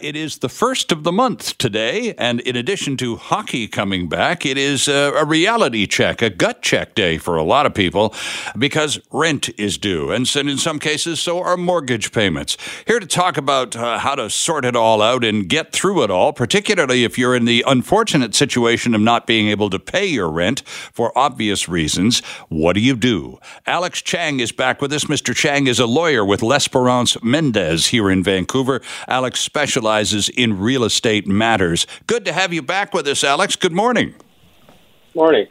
It is the first of the month today, and in addition to hockey coming back, it is a, a, reality check, a gut check day for a lot of people because rent is due, and in some cases, so are mortgage payments. Here to talk about uh, how to sort it all out and get through it all, particularly if you're in the unfortunate situation of not being able to pay your rent for obvious reasons, what do you do? Alex Chang is back with us. Mr. Chang is a lawyer with Lesperance Mendes here in Vancouver. Alex specializes specializes in real estate matters. Good to have you back with us, Alex. Good morning. Morning.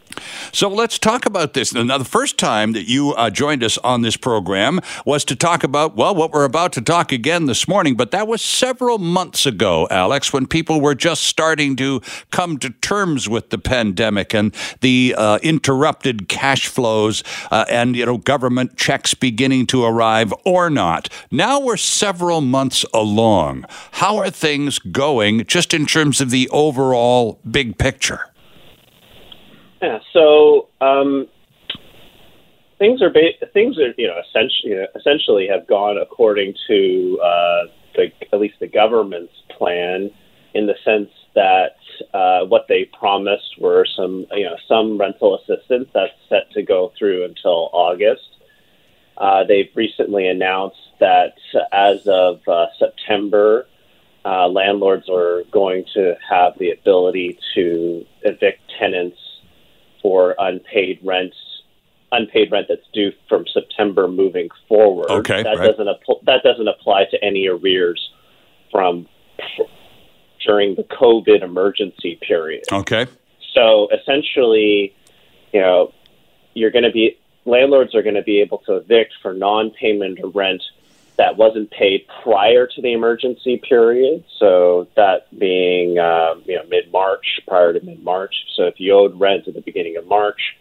So let's talk about this. Now, the first time that you uh, joined us on this program was to talk about, well, what we're about to talk again this morning, but that was several months ago, Alex, when people were just starting to come to terms with the pandemic and the uh, interrupted cash flows uh, and, you know, government checks beginning to arrive or not. Now we're several months along. How are things going just in terms of the overall big picture? Yeah. So um, things are ba- things are you know essentially you know, essentially have gone according to uh, the at least the government's plan in the sense that uh, what they promised were some you know some rental assistance that's set to go through until August. Uh, they've recently announced that as of uh, September, uh, landlords are going to have the ability to evict tenants for unpaid rent, unpaid rent that's due from September moving forward. Okay, that right. doesn't that doesn't apply to any arrears from during the COVID emergency period. Okay. So essentially, you know, you're going to be landlords are going to be able to evict for non-payment of rent that wasn't paid prior to the emergency period. So that being um, you know mid March, prior to mid March. So if you owed rent at the beginning of March,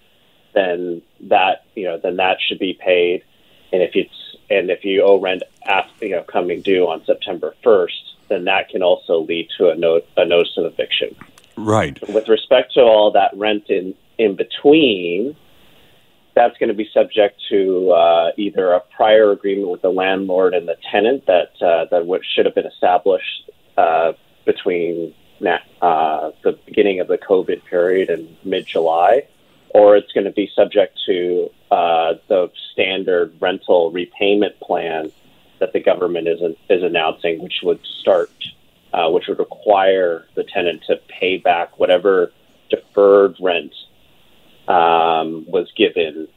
then that you know then that should be paid. And if it's and if you owe rent after you know coming due on September first, then that can also lead to a note a notice of eviction. Right. With respect to all that rent in in between, that's going to be subject to uh, either a prior agreement with the landlord and the tenant that uh, that what should have been established uh, between uh, the beginning of the COVID period and mid July, or it's going to be subject to uh, the standard rental repayment plan that the government is is announcing, which would start, uh, which would require the tenant to pay back whatever deferred rent um, was given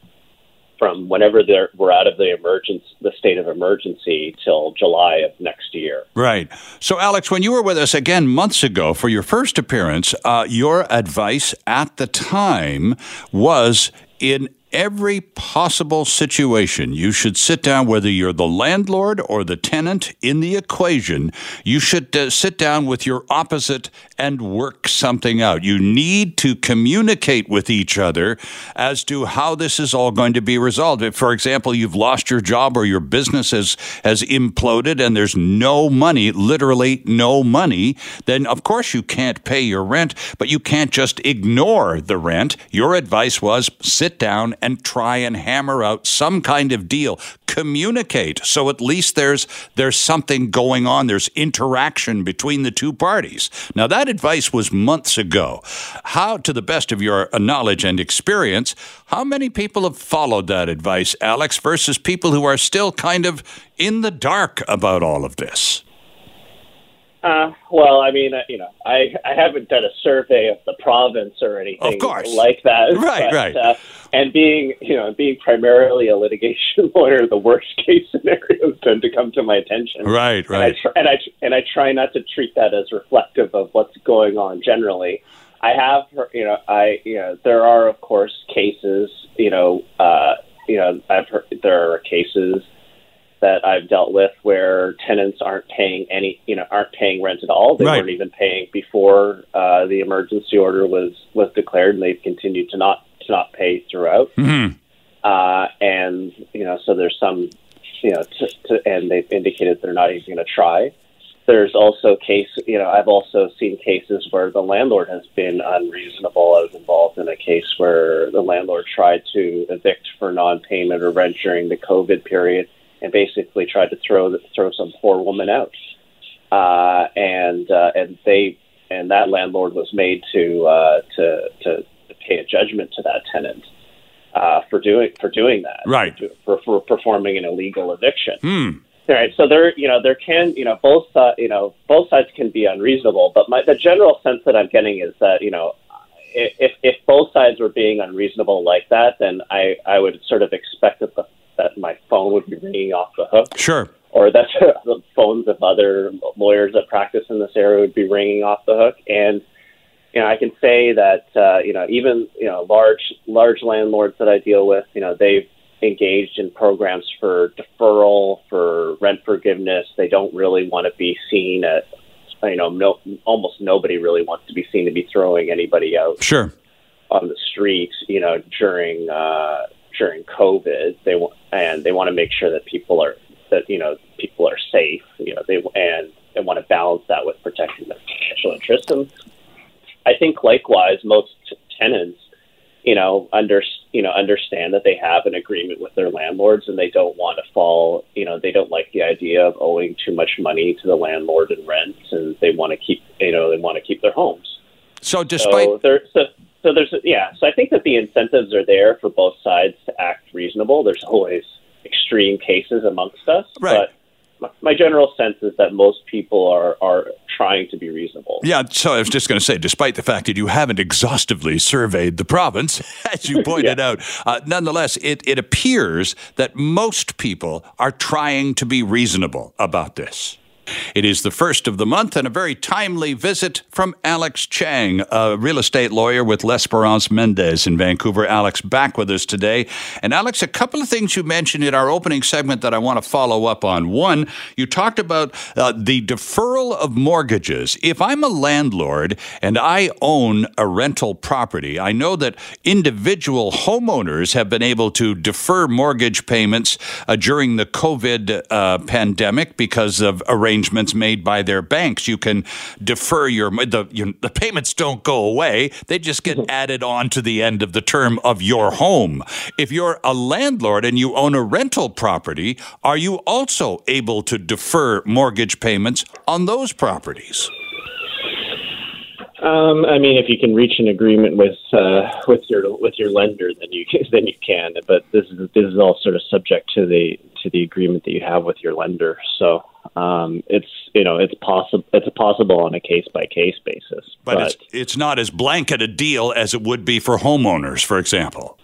from whenever we're out of the emergency, the state of emergency, till July of next year. Right. So, Alex, when you were with us again months ago for your first appearance, uh, your advice at the time was in every possible situation, you should sit down, whether you're the landlord or the tenant in the equation, you should uh, sit down with your opposite and work something out. You need to communicate with each other as to how this is all going to be resolved. If, for example, you've lost your job or your business has, has imploded and there's no money, literally no money, then of course you can't pay your rent, but you can't just ignore the rent. Your advice was sit down and try and hammer out some kind of deal. Communicate so at least there's there's something going on. There's interaction between the two parties. Now that advice was months ago. How, to the best of your uh, knowledge and experience, how many people have followed that advice, Alex, versus people who are still kind of in the dark about all of this? Uh, well, I mean, uh, you know, I, I haven't done a survey of the province or anything of course. like that. Right, but, right. Uh, and being, you know, being primarily a litigation lawyer, the worst case scenarios tend to come to my attention. Right, right. And I, tr- and I and I try not to treat that as reflective of what's going on generally. I have, you know, I, you know, there are of course cases, you know, uh, you know, I've heard there are cases that I've dealt with where tenants aren't paying any, you know, aren't paying rent at all. They right. weren't even paying before uh, the emergency order was was declared, and they've continued to not to not pay throughout. Mm-hmm. Uh, and you know, so there's some, you know, to, to, and they've indicated they're not even going to try. There's also case, you know, I've also seen cases where the landlord has been unreasonable. I was involved in a case where the landlord tried to evict for non-payment or rent during the COVID period and basically tried to throw the, throw some poor woman out. uh, and uh, and they and that landlord was made to uh, to, to pay a judgment to that tenant uh, for doing for doing that, right? For, for performing an illegal eviction. Hmm. All right. So there, you know, there can, you know, both, uh, you know, both sides can be unreasonable. But my, the general sense that I'm getting is that, you know, if if both sides were being unreasonable like that, then I I would sort of expect that the, that my phone would be ringing off the hook. Sure. Or that the phones of other lawyers that practice in this area would be ringing off the hook. And you know, I can say that uh, you know even you know large large landlords that I deal with, you know, they've engaged in programs for deferral, for rent forgiveness. They don't really want to be seen at, you know, no, almost nobody really wants to be seen to be throwing anybody out. Sure. On the streets, you know, during uh, during COVID, they want and they want to make sure that people are that you know people are safe. You know, they and they want to balance that with protecting their financial interests. And I think likewise, most tenants you know, under you know, understand that they have an agreement with their landlords and they don't want to fall, you know, they don't like the idea of owing too much money to the landlord in rent, and they want to keep, you know, they want to keep their homes. So, despite so, so, so there's yeah, so I think that the incentives are there for both sides to act reasonable. There's always extreme cases amongst us, right. but my general sense is that most people are are trying to be reasonable. Yeah, so I was just going to say, despite the fact that you haven't exhaustively surveyed the province, as you pointed yeah. out, uh, nonetheless, it, it appears that most people are trying to be reasonable about this. It is the first of the month and a very timely visit from Alex Chang, a real estate lawyer with Lesperance Mendes in Vancouver. Alex, back with us today. And Alex, a couple of things you mentioned in our opening segment that I want to follow up on. One, you talked about uh, the deferral of mortgages. If I'm a landlord and I own a rental property, I know that individual homeowners have been able to defer mortgage payments uh, during the COVID uh, pandemic because of arrangements arrangements made by their banks. You can defer your the you, the payments don't go away; they just get mm-hmm. added on to the end of the term of your home. If you're a landlord and you own a rental property, are you also able to defer mortgage payments on those properties? Um, I mean, if you can reach an agreement with uh, with your with your lender, then you then you can. But this is this is all sort of subject to the to the agreement that you have with your lender. So um, it's you know it's possible it's possible on a case by case basis. But, but it's it's not as blanket a deal as it would be for homeowners, for example.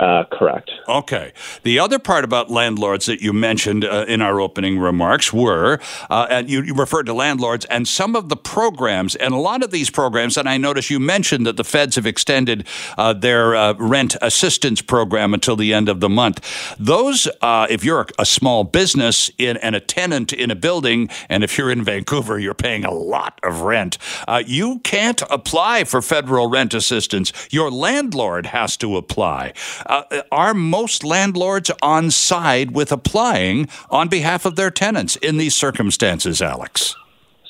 Uh, correct. Okay. The other part about landlords that you mentioned uh, in our opening remarks were, uh, and you, you, referred to landlords and some of the programs, and a lot of these programs, and I noticed you mentioned that the feds have extended uh, their uh, rent assistance program until the end of the month. Those, uh, if you're a, small business in, and a tenant in a building, and if you're in Vancouver, you're paying a lot of rent, you can't apply for federal rent assistance. Your landlord has to apply. Uh, are most landlords on side with applying on behalf of their tenants in these circumstances, Alex?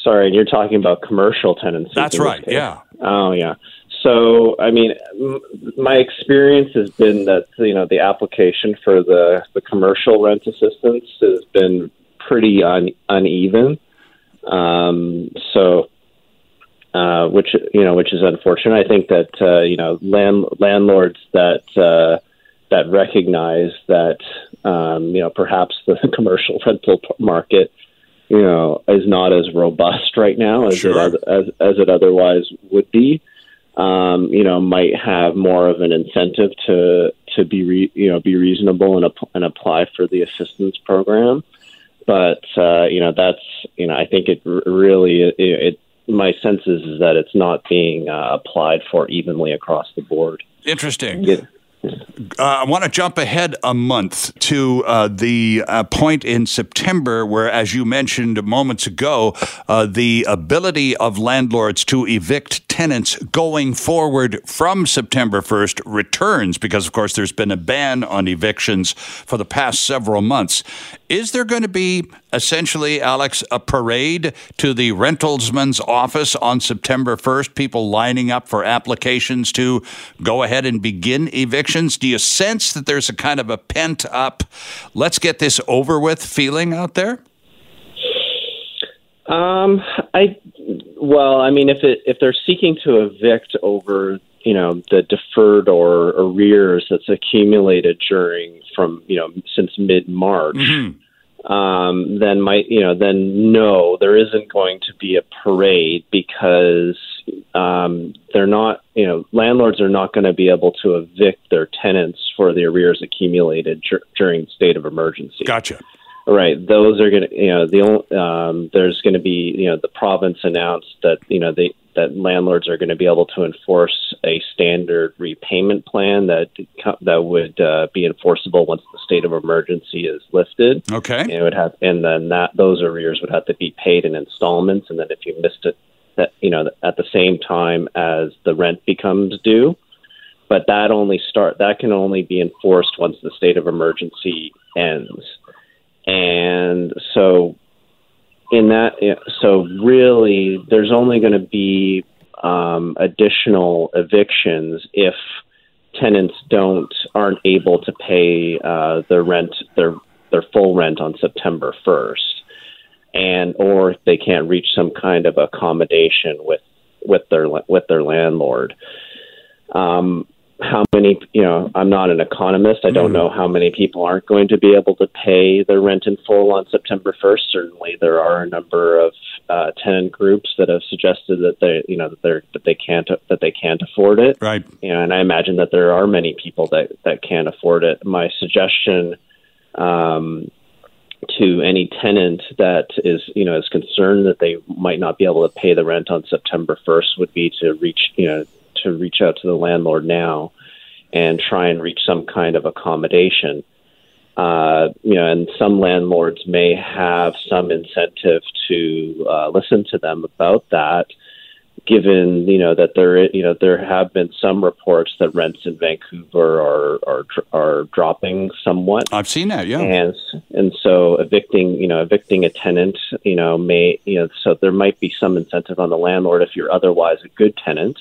Sorry, you're talking about commercial tenants. That's right, yeah. Oh, yeah. So, I mean, m- my experience has been that you know the application for the the commercial rent assistance has been pretty un- uneven. Um, so, uh, which you know, which is unfortunate. I think that uh, you know, land, landlords that uh, that recognize that um, you know perhaps the commercial rental market you know is not as robust right now as sure. it as, as it otherwise would be. Um, you know, might have more of an incentive to to be re, you know be reasonable and, and apply for the assistance program. But uh, you know, that's you know, I think it really it, it my sense is, is that it's not being uh, applied for evenly across the board. Interesting. Yeah. Uh, I want to jump ahead a month to uh, the uh, point in September where, as you mentioned moments ago, uh, the ability of landlords to evict tenants going forward from September 1st returns because, of course, there's been a ban on evictions for the past several months. Is there going to be essentially, Alex, a parade to the rentalsman's office on September 1st? People lining up for applications to go ahead and begin evictions? Do you sense that there's a kind of a pent up, let's get this over with feeling out there? Um, I well, I mean, if it if they're seeking to evict over you know the deferred or arrears that's accumulated during from you know since mid March. Mm-hmm. Um, then my you know then no, there isn't going to be a parade because um, they're not you know landlords are not going to be able to evict their tenants for the arrears accumulated dur- during state of emergency. Gotcha. Right. Those are going to, you know, the um, there's going to be, you know, the province announced that, you know, they that landlords are going to be able to enforce a standard repayment plan that that would uh, be enforceable once the state of emergency is lifted. Okay. And it would have, and then that those arrears would have to be paid in installments, and then if you missed it, that you know, at the same time as the rent becomes due. But that only start that can only be enforced once the state of emergency ends. And so, in that, so really, there's only going to be um, additional evictions if tenants don't aren't able to pay uh, their rent their their full rent on September 1st, and or they can't reach some kind of accommodation with with their with their landlord. Um, how many you know i'm not an economist. I don't mm. know how many people aren't going to be able to pay their rent in full on september 1st certainly there are a number of uh, tenant groups that have suggested that they you know that they're that they can't that they can't afford it. Right. You know, and i imagine that there are many people that that can't afford it. My suggestion um to any tenant that is you know is concerned that they might not be able to pay the rent on September 1st would be to reach you know to reach out to the landlord now and try and reach some kind of accommodation. Uh, you know, and some landlords may have some incentive to uh, listen to them about that, given you know that there you know there have been some reports that rents in Vancouver are are are dropping somewhat. I've seen that, yeah. And and so evicting you know evicting a tenant you know may you know so there might be some incentive on the landlord if you're otherwise a good tenant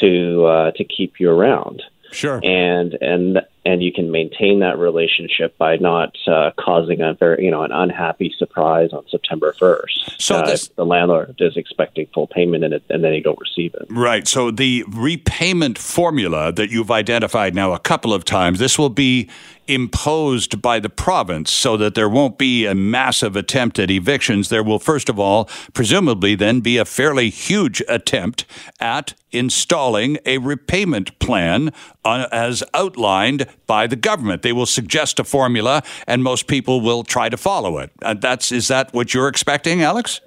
to uh, to keep you around. Sure. And and and you can maintain that relationship by not uh, causing a very you know an unhappy surprise on September first. So uh, this, the landlord is expecting full payment in it, and then they don't receive it. Right. So the repayment formula that you've identified now a couple of times, this will be imposed by the province so that there won't be a massive attempt at evictions. There will, first of all, presumably then be a fairly huge attempt at installing a repayment plan uh, as outlined by the government. They will suggest a formula, and most people will try to follow it. Uh, that's is that what you're expecting, Alex?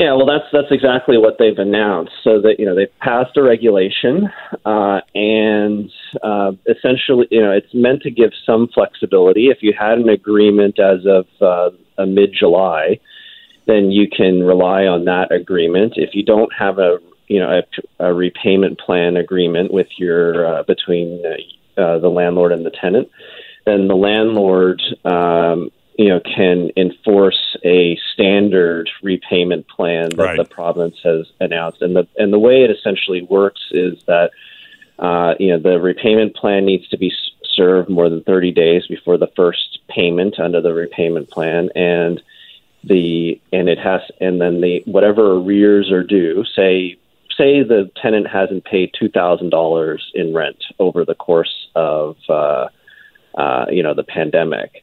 Yeah, well, that's that's exactly what they've announced. So that you know they've passed a regulation, uh, and uh, essentially, you know, it's meant to give some flexibility. If you had an agreement as of uh, mid July, then you can rely on that agreement. If you don't have a you know a, a repayment plan agreement with your uh, between uh, the landlord and the tenant, then the landlord um, you know can enforce a standard repayment plan that right. the province has announced. And the and the way it essentially works is that uh, you know the repayment plan needs to be served more than 30 days before the first payment under the repayment plan and the and it has and then the whatever arrears are due say say the tenant hasn't paid two thousand dollars in rent over the course of uh, uh, you know the pandemic,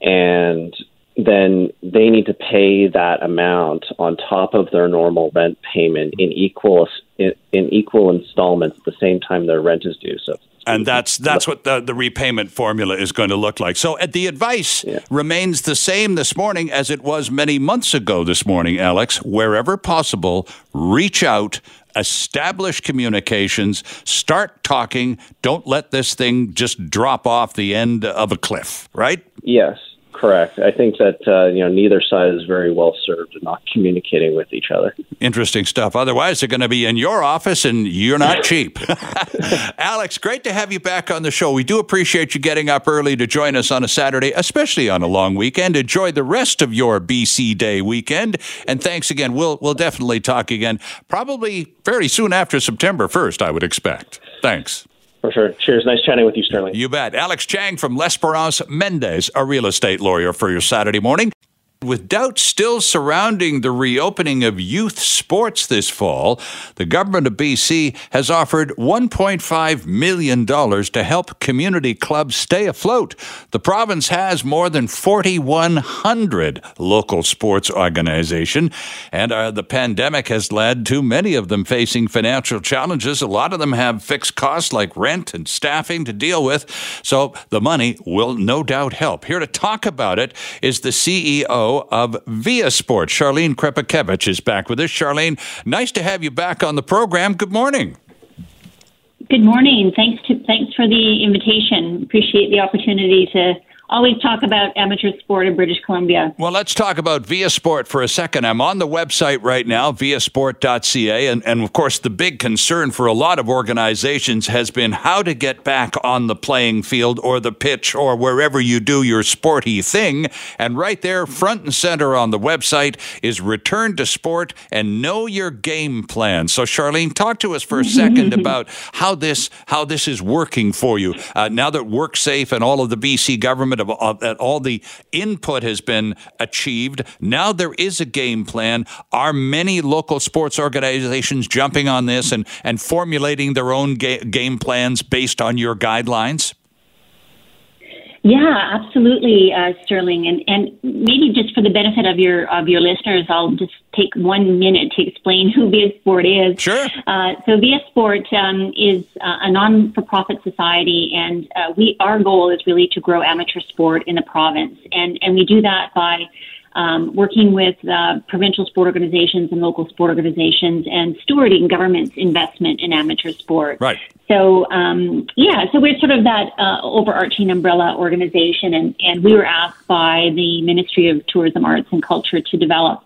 and then they need to pay that amount on top of their normal rent payment in equal in, in equal installments at the same time their rent is due. So and that's that's what the, the repayment formula is going to look like. So uh, the advice yeah. remains the same this morning as it was many months ago this morning, Alex. Wherever possible, reach out, establish communications, start talking. Don't let this thing just drop off the end of a cliff, right? Yes. Correct. I think that uh, you know neither side is very well served in not communicating with each other. Interesting stuff. Otherwise, they're going to be in your office, and you're not cheap. Alex, great to have you back on the show. We do appreciate you getting up early to join us on a Saturday, especially on a long weekend. Enjoy the rest of your BC Day weekend, and thanks again. We'll we'll definitely talk again, probably fairly soon after September first. I would expect. Thanks. For sure. Cheers. Nice chatting with you, Sterling. You bet. Alex Chang from Lesperance Mendes, a real estate lawyer for your Saturday morning. With doubts still surrounding the reopening of youth sports this fall, the government of BC has offered $1.5 million to help community clubs stay afloat. The province has more than 4,100 local sports organizations, and uh, the pandemic has led to many of them facing financial challenges. A lot of them have fixed costs like rent and staffing to deal with, so the money will no doubt help. Here to talk about it is the CEO of Via Sport. Charlene Krepiakevich is back with us. Charlene, nice to have you back on the program. Good morning. Good morning. Thanks to thanks for the invitation. Appreciate the opportunity to always talk about amateur sport in British Columbia. Well, let's talk about Via Sport for a second. I'm on the website right now, viasport.ca, and, and of course, the big concern for a lot of organizations has been how to get back on the playing field or the pitch or wherever you do your sporty thing. And right there, front and center on the website, is return to sport and know your game plan. So, Charlene, talk to us for a second about how this how this is working for you uh, now that WorkSafe and all of the BC government of, that all the input has been achieved. Now there is a game plan. Are many local sports organizations jumping on this and, and formulating their own ga- game plans based on your guidelines? Yeah, absolutely, uh, Sterling. And and maybe just for the benefit of your of your listeners, I'll just take one minute to explain who Via Sport is. Sure. Uh, so Via Sport um, is uh, a non-for-profit society, and uh, we our goal is really to grow amateur sport in the province, and and we do that by um, working with uh, provincial sport organizations and local sport organizations and stewarding government's investment in amateur sport. Right. So, um, yeah, so we're sort of that uh, overarching umbrella organization, and, and we were asked by the Ministry of Tourism, Arts, and Culture to develop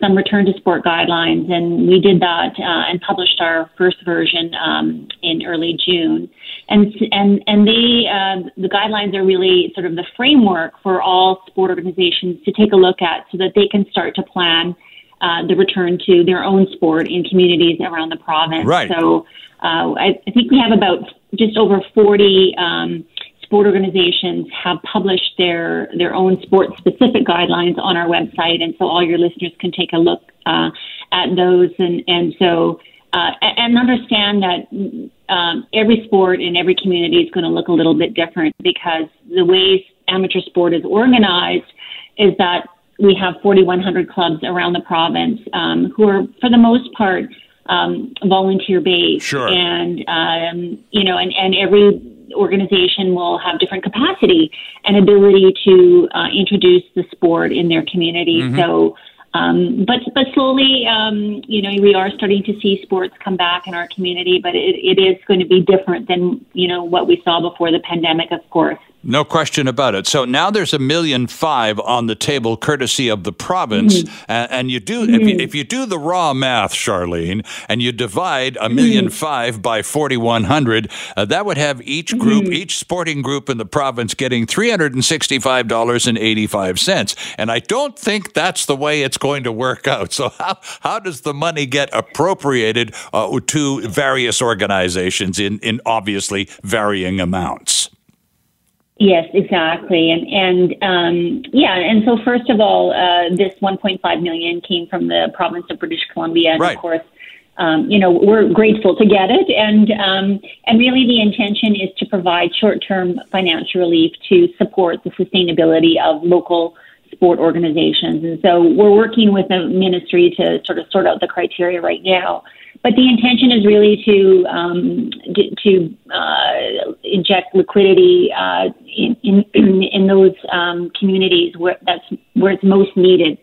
some return to sport guidelines, and we did that uh, and published our first version um, in early June. And and and they uh, the guidelines are really sort of the framework for all sport organizations to take a look at, so that they can start to plan uh, the return to their own sport in communities around the province. Right. So uh, I, I, think we have about just over 40 um, sport organizations have published their their own sport specific guidelines on our website, and so all your listeners can take a look uh, at those. And and so uh, and understand that um, every sport in every community is going to look a little bit different because the way amateur sport is organized is that we have 4,100 clubs around the province um, who are, for the most part, um, volunteer based. Sure. And, um, you know, and, and every organization will have different capacity and ability to uh, introduce the sport in their community. Mm-hmm. So, um, but but slowly, um, you know, we are starting to see sports come back in our community, but it, it is going to be different than you know what we saw before the pandemic, of course. No question about it. So now there's a million five on the table, courtesy of the province, mm-hmm. and, and, you do mm-hmm. if, you, mm-hmm. if you do the raw math, Charlene, and you divide a 1000000 mm-hmm. five by forty one hundred, uh, that would have each group, mm-hmm. each sporting group in the province, getting three hundred and sixty five dollars and eighty five cents. And I don't think that's the way it's going to work out. So how how does the money get appropriated uh, to various organizations in in obviously varying amounts? Yes, exactly, and and um, yeah, and so first of all, uh, this 1.5 million came from the province of British Columbia, and right. of course, um, you know, we're grateful to get it, and um, and really the intention is to provide short-term financial relief to support the sustainability of local sport organizations, and so we're working with the ministry to sort of sort out the criteria right now. But the intention is really to um, to uh, inject liquidity uh, in, in in those um, communities where that's where it's most needed,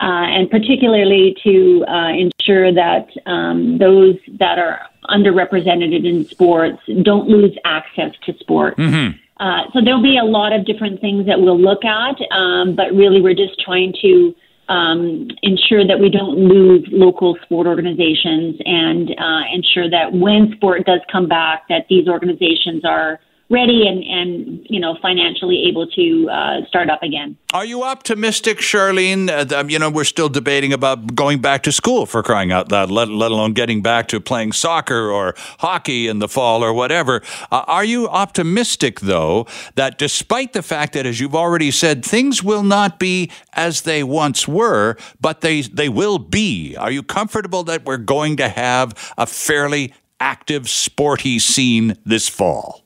uh, and particularly to uh, ensure that um, those that are underrepresented in sports don't lose access to sport. Mm-hmm. Uh, so there'll be a lot of different things that we'll look at, um, but really we're just trying to um, ensure that we don't lose local sport organizations and uh, ensure that when sport does come back, that these organizations are ready and, and you know financially able to uh, start up again. Are you optimistic, Charlene? Uh, you know, we're still debating about going back to school for crying out loud, let, let alone getting back to playing soccer or hockey in the fall or whatever. Uh, are you optimistic, though, that despite the fact that, as you've already said, things will not be as they once were, but they, they will be? Are you comfortable that we're going to have a fairly active, sporty scene this fall?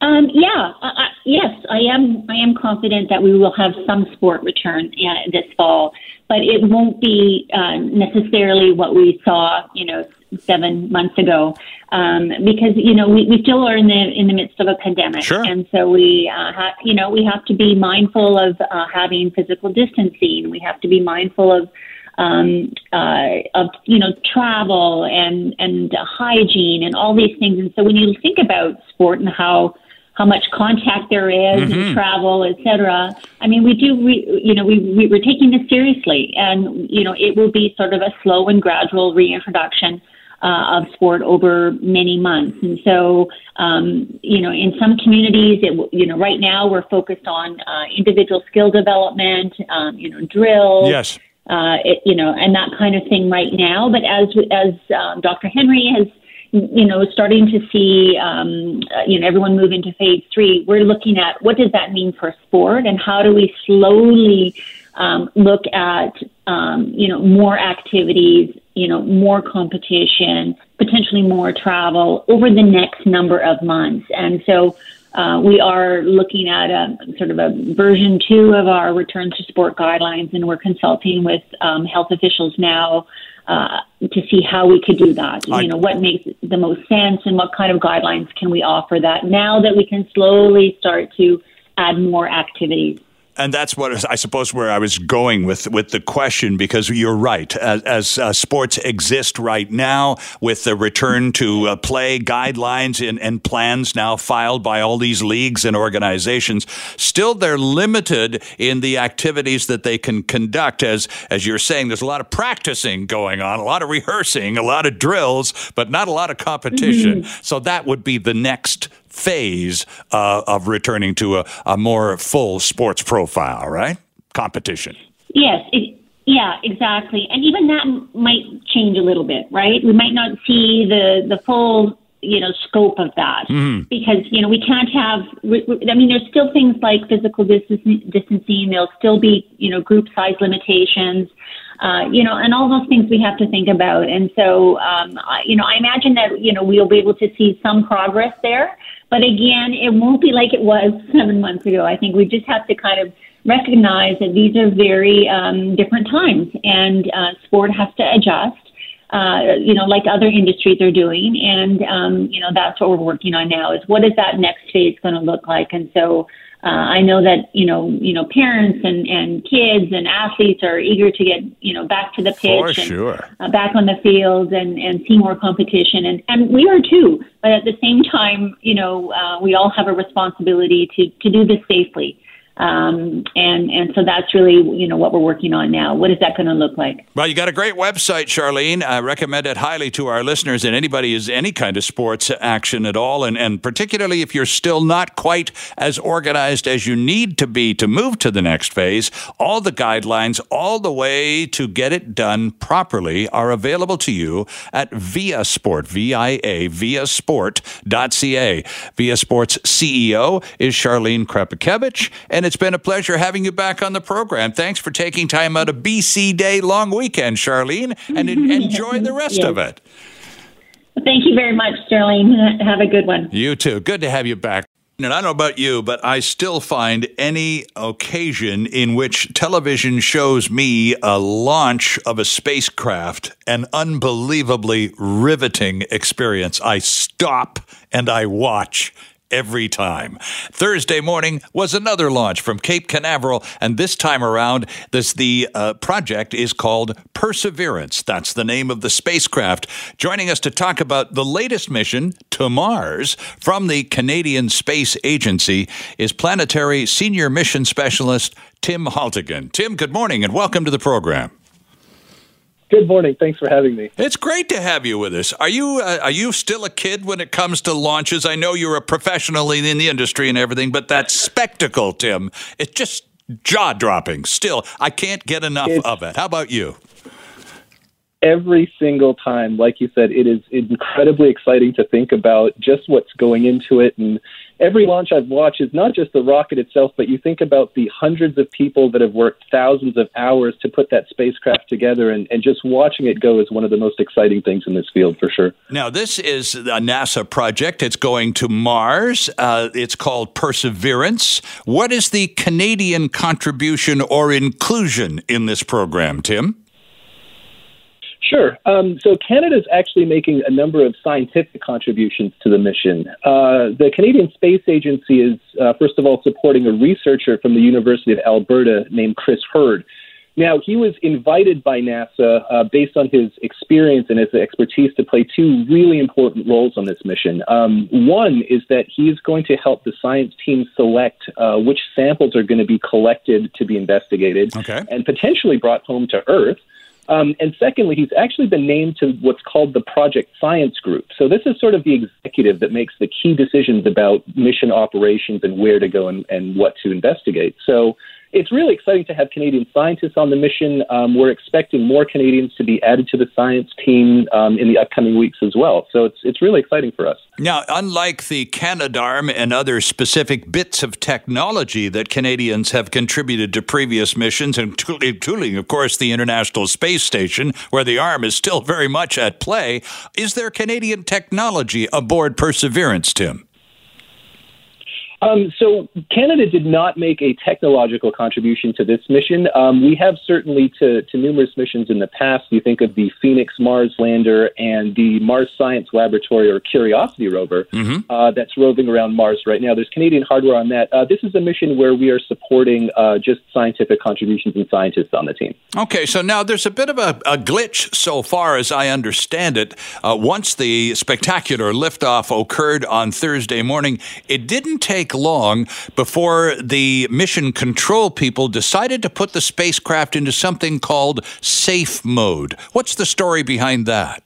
Um, yeah, uh, yes, I am. I am confident that we will have some sport return uh, this fall, but it won't be uh, necessarily what we saw, you know, seven months ago, um, because you know we, we still are in the in the midst of a pandemic, sure. and so we, uh, ha- you know, we have to be mindful of uh, having physical distancing. We have to be mindful of um, uh, of you know travel and and uh, hygiene and all these things. And so when you think about sport and how how much contact there is mm-hmm. and travel, et cetera. I mean, we do, re, you know, we, we, we're taking this seriously, and you know, it will be sort of a slow and gradual reintroduction uh, of sport over many months. And so, um, you know, in some communities, it, you know, right now we're focused on uh, individual skill development, um, you know, drills. Yes. Uh, it, you know, and that kind of thing right now. But as as um, Dr. Henry has you know, starting to see, um, you know, everyone move into phase three, we're looking at what does that mean for sport and how do we slowly um, look at, um, you know, more activities, you know, more competition, potentially more travel over the next number of months. And so uh, we are looking at a sort of a version two of our return to sport guidelines, and we're consulting with um, health officials now uh, to see how we could do that. I, you know, what makes the most sense and what kind of guidelines can we offer that now that we can slowly start to add more activities and that's what I suppose where I was going with with the question because you're right. As, as uh, sports exist right now, with the return to uh, play guidelines and, and plans now filed by all these leagues and organizations, still they're limited in the activities that they can conduct. As as you're saying, there's a lot of practicing going on, a lot of rehearsing, a lot of drills, but not a lot of competition. Mm-hmm. So that would be the next phase uh, of returning to a, a, more full sports profile, right? Competition. Yes. It, yeah, exactly. And even that might change a little bit, right? We might not see the, the full you know scope of that mm-hmm. because you know we can't have i mean there's still things like physical distancing there'll still be you know group size limitations uh, you know, and all those things we have to think about. And so, um, I, you know, I imagine that, you know, we'll be able to see some progress there. But again, it won't be like it was seven months ago. I think we just have to kind of recognize that these are very um, different times and uh, sport has to adjust. Uh, you know, like other industries are doing, and um, you know that's what we're working on now. Is what is that next phase going to look like? And so, uh, I know that you know you know parents and and kids and athletes are eager to get you know back to the pitch For and sure. uh, back on the field and and see more competition. And and we are too. But at the same time you know uh, we all have a responsibility to to do this safely um, and and so that's really you know what we're working on now. What is that going to look like? Well, you got a great website, Charlene. I recommend it highly to our listeners and anybody who's any kind of sports action at all, and and particularly if you're still not quite as organized as you need to be to move to the next phase. All the guidelines, all the way to get it done properly, are available to you at Via Sport, V I A, Via Sport.ca. Via Sports CEO is Charlene Krepiakevich, and it's been a pleasure having you back on the program. Thanks for taking time out of BC Day long weekend, Charlene, and enjoy the rest yes. of it. Thank you very much, Sterling. Have a good one. You too. Good to have you back. And I don't know about you, but I still find any occasion in which television shows me a launch of a spacecraft an unbelievably riveting experience. I stop and I watch every time. Thursday morning was another launch from Cape Canaveral, and this time around, this the uh, project is called Perseverance. That's the name of the spacecraft. Joining us to talk about the latest mission to Mars from the Canadian Space Agency is Planetary Senior Mission Specialist Tim Haltigan. Tim, good morning and welcome to the program. Good morning. Thanks for having me. It's great to have you with us. Are you uh, are you still a kid when it comes to launches? I know you're a professional in the industry and everything, but that spectacle, Tim, it's just jaw dropping. Still, I can't get enough it's, of it. How about you? Every single time, like you said, it is incredibly exciting to think about just what's going into it and every launch I've watched is not just the rocket itself, but you think about the hundreds of people that have worked thousands of hours to put that spacecraft together, and, and just watching it go is one of the most exciting things in this field for sure. Now, this is a NASA project. It's going to Mars. Uh, it's called Perseverance. What is the Canadian contribution or inclusion in this program, Tim? Sure. Um, so Canada is actually making a number of scientific contributions to the mission. Uh, the Canadian Space Agency is, uh, first of all, supporting a researcher from the University of Alberta named Chris Herd. Now, he was invited by NASA uh, based on his experience and his expertise to play two really important roles on this mission. Um, one is that he's going to help the science team select uh, which samples are going to be collected to be investigated okay. and potentially brought home to Earth. Um, and secondly, he's actually been named to what's called the Project Science Group. So this is sort of the executive that makes the key decisions about mission operations and where to go and, and what to investigate. So it's really exciting to have Canadian scientists on the mission. Um, we're expecting more Canadians to be added to the science team um, in the upcoming weeks as well. So it's it's really exciting for us. Now, unlike the Canadarm and other specific bits of technology that Canadians have contributed to previous missions, including, of course, the International Space Station, where the arm is still very much at play, is there Canadian technology aboard Perseverance, Tim? Um, so Canada did not make a technological contribution to this mission. Um, we have certainly to, to numerous missions in the past. You think of the Phoenix Mars lander and the Mars Science Laboratory or Curiosity rover mm-hmm. uh, that's roving around Mars right now. There's Canadian hardware on that. Uh, this is a mission where we are supporting uh, just scientific contributions and scientists on the team. Okay, so now there's a bit of a, a glitch so far as I understand it. Uh, once the spectacular liftoff occurred on Thursday morning, it didn't take long before the mission control people decided to put the spacecraft into something called safe mode. What's the story behind that?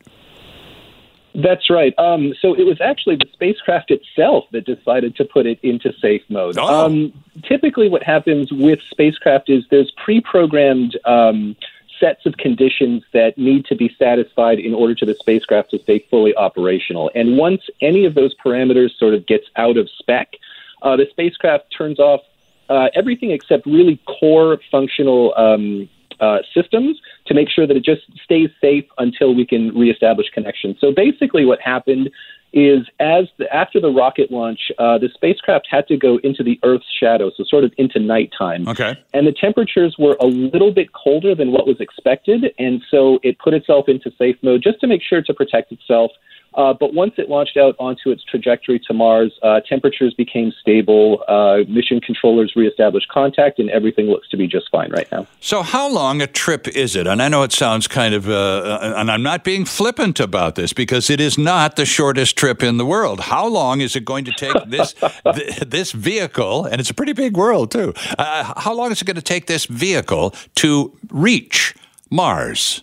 That's right. Um, so it was actually the spacecraft itself that decided to put it into safe mode. Oh. Um, typically, what happens with spacecraft is there's pre-programmed um, sets of conditions that need to be satisfied in order to the spacecraft to stay fully operational. And once any of those parameters sort of gets out of spec, uh, the spacecraft turns off uh, everything except really core functional um, uh, systems to make sure that it just stays safe until we can reestablish connection. So basically, what happened is as the, after the rocket launch, uh, the spacecraft had to go into the Earth's shadow, so sort of into nighttime. Okay. And the temperatures were a little bit colder than what was expected, and so it put itself into safe mode just to make sure to protect itself. Uh, but once it launched out onto its trajectory to Mars, uh, temperatures became stable, uh, mission controllers reestablished contact, and everything looks to be just fine right now. So, how long a trip is it? And I know it sounds kind of, uh, uh, and I'm not being flippant about this because it is not the shortest trip in the world. How long is it going to take this th- this vehicle? And it's a pretty big world too. Uh, how long is it going to take this vehicle to reach Mars?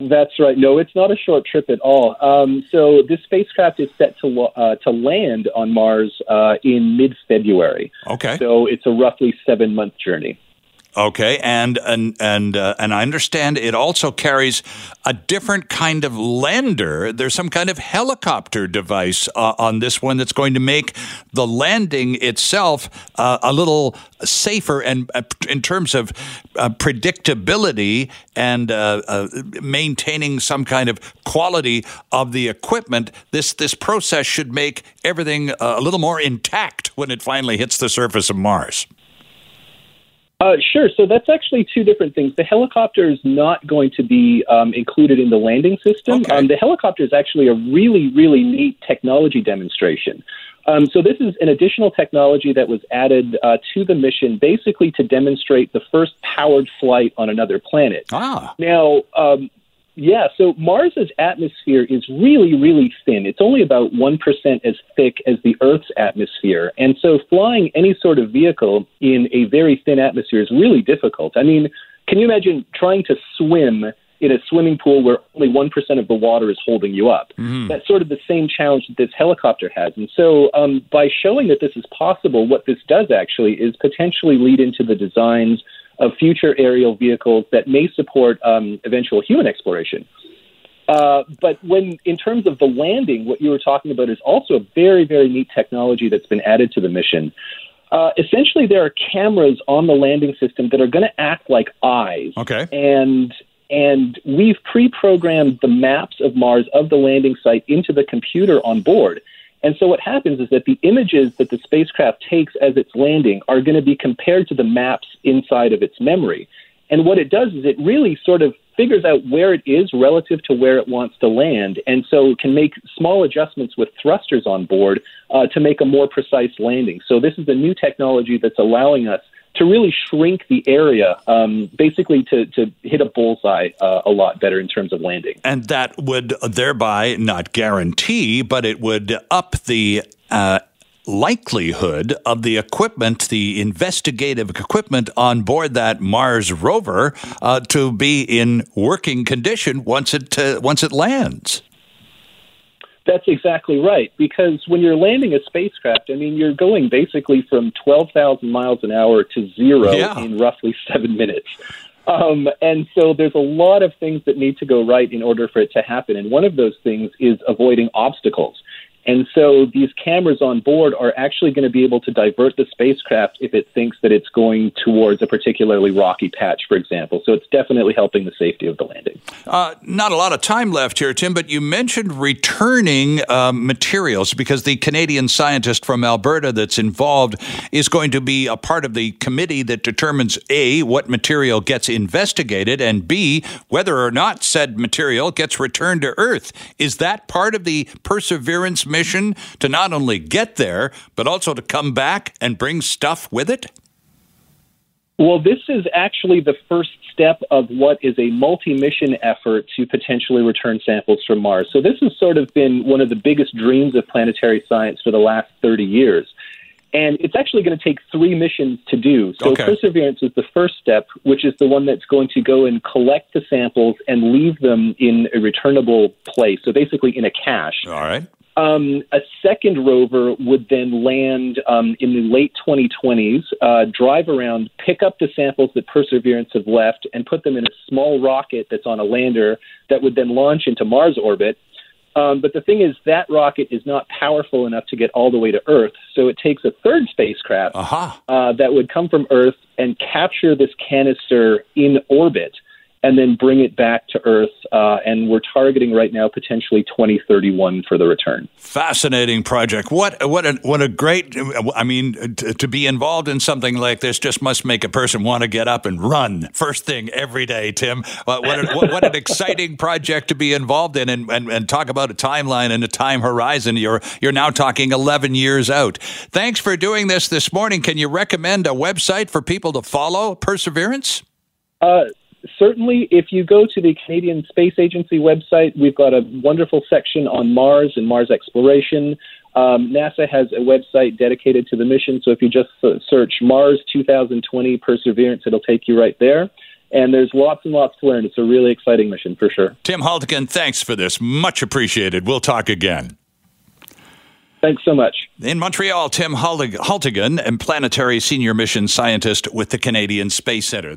That's right. No, it's not a short trip at all. Um, so this spacecraft is set to uh, to land on Mars uh, in mid February. Okay. So it's a roughly seven month journey. Okay, and and and uh, and I understand it also carries a different kind of lander. There's some kind of helicopter device uh, on this one that's going to make the landing itself uh, a little safer and uh, in terms of uh, predictability and uh, maintaining some kind of quality of the equipment. This this process should make everything a little more intact when it finally hits the surface of Mars. Uh, sure. So that's actually two different things. The helicopter is not going to be um, included in the landing system. Okay. Um, the helicopter is actually a really, really neat technology demonstration. Um, so this is an additional technology that was added uh, to the mission, basically to demonstrate the first powered flight on another planet. Ah. Now, um, yeah, so Mars's atmosphere is really, really thin. It's only about 1% as thick as the Earth's atmosphere. And so flying any sort of vehicle in a very thin atmosphere is really difficult. I mean, can you imagine trying to swim in a swimming pool where only 1% of the water is holding you up. Mm-hmm. That's sort of the same challenge that this helicopter has. And so, um, by showing that this is possible, what this does actually is potentially lead into the designs of future aerial vehicles that may support um, eventual human exploration. Uh, but when, in terms of the landing, what you were talking about is also a very, very neat technology that's been added to the mission. Uh, essentially, there are cameras on the landing system that are going to act like eyes. Okay. And and we've pre-programmed the maps of Mars of the landing site into the computer on board. And so what happens is that the images that the spacecraft takes as it's landing are going to be compared to the maps inside of its memory. And what it does is it really sort of figures out where it is relative to where it wants to land, and so can make small adjustments with thrusters on board uh, to make a more precise landing. So this is a new technology that's allowing us to really shrink the area, um, basically to, to hit a bullseye uh, a lot better in terms of landing. And that would thereby not guarantee, but it would up the uh, likelihood of the equipment, the investigative equipment on board that Mars rover, uh, to be in working condition once it uh, once it lands. That's exactly right. Because when you're landing a spacecraft, I mean, you're going basically from 12,000 miles an hour to zero yeah. in roughly seven minutes. Um, and so there's a lot of things that need to go right in order for it to happen. And one of those things is avoiding obstacles. And so these cameras on board are actually going to be able to divert the spacecraft if it thinks that it's going towards a particularly rocky patch, for example. So it's definitely helping the safety of the landing. Uh, not a lot of time left here, Tim, but you mentioned returning um, materials because the Canadian scientist from Alberta that's involved is going to be a part of the committee that determines A, what material gets investigated, and B, whether or not said material gets returned to Earth. Is that part of the Perseverance mission? Mission to not only get there, but also to come back and bring stuff with it? Well, this is actually the first step of what is a multi mission effort to potentially return samples from Mars. So, this has sort of been one of the biggest dreams of planetary science for the last 30 years. And it's actually going to take three missions to do. So, okay. Perseverance is the first step, which is the one that's going to go and collect the samples and leave them in a returnable place. So, basically, in a cache. All right. Um, a second rover would then land um, in the late 2020s, uh, drive around, pick up the samples that Perseverance have left, and put them in a small rocket that's on a lander that would then launch into Mars orbit. Um, but the thing is, that rocket is not powerful enough to get all the way to Earth. So it takes a third spacecraft uh-huh. uh, that would come from Earth and capture this canister in orbit and then bring it back to Earth. Uh, and we're targeting right now potentially 2031 for the return. Fascinating project. What what a, what a great. I mean, to, to be involved in something like this just must make a person want to get up and run first thing every day. Tim, what what, a, what, what an exciting project to be involved in, and, and and talk about a timeline and a time horizon. You're you're now talking 11 years out. Thanks for doing this this morning. Can you recommend a website for people to follow Perseverance? Uh, certainly, if you go to the Canadian Space Agency website, we've got a wonderful section on Mars and Mars exploration. Um, NASA has a website dedicated to the mission, so if you just search Mars 2020 Perseverance, it'll take you right there. And there's lots and lots to learn. It's a really exciting mission for sure. Tim Haltigan, thanks for this. Much appreciated. We'll talk again. Thanks so much. In Montreal, Tim Haltigan, and planetary senior mission scientist with the Canadian Space Center.